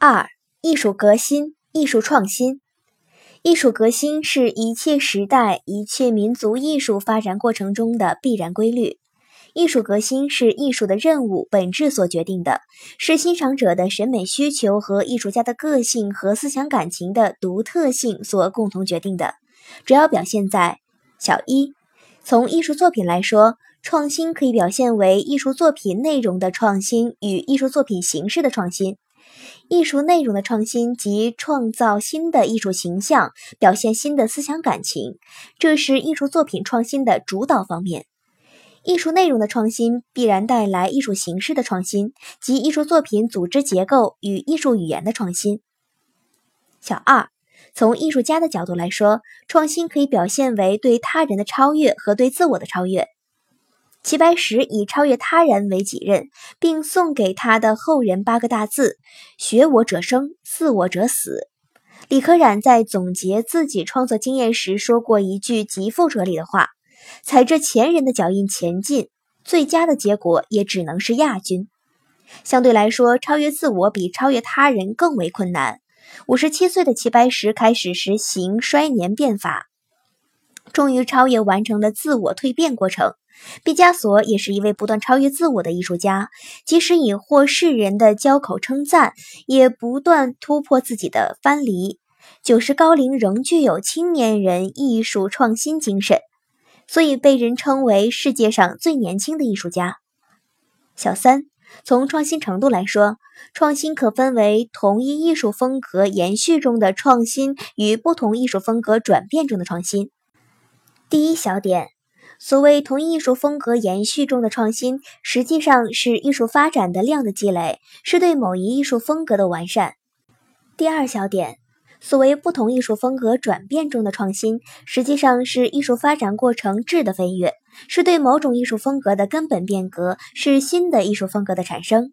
二、艺术革新、艺术创新。艺术革新是一切时代、一切民族艺术发展过程中的必然规律。艺术革新是艺术的任务本质所决定的，是欣赏者的审美需求和艺术家的个性和思想感情的独特性所共同决定的。主要表现在小一，从艺术作品来说，创新可以表现为艺术作品内容的创新与艺术作品形式的创新。艺术内容的创新及创造新的艺术形象，表现新的思想感情，这是艺术作品创新的主导方面。艺术内容的创新必然带来艺术形式的创新及艺术作品组织结构与艺术语言的创新。小二，从艺术家的角度来说，创新可以表现为对他人的超越和对自我的超越。齐白石以超越他人为己任，并送给他的后人八个大字：“学我者生，似我者死。”李可染在总结自己创作经验时说过一句极富哲理的话：“踩着前人的脚印前进，最佳的结果也只能是亚军。”相对来说，超越自我比超越他人更为困难。五十七岁的齐白石开始实行衰年变法，终于超越完成了自我蜕变过程。毕加索也是一位不断超越自我的艺术家，即使已获世人的交口称赞，也不断突破自己的藩篱。九十高龄仍具有青年人艺术创新精神，所以被人称为世界上最年轻的艺术家。小三，从创新程度来说，创新可分为同一艺术风格延续中的创新与不同艺术风格转变中的创新。第一小点。所谓同艺术风格延续中的创新，实际上是艺术发展的量的积累，是对某一艺术风格的完善。第二小点，所谓不同艺术风格转变中的创新，实际上是艺术发展过程质的飞跃，是对某种艺术风格的根本变革，是新的艺术风格的产生。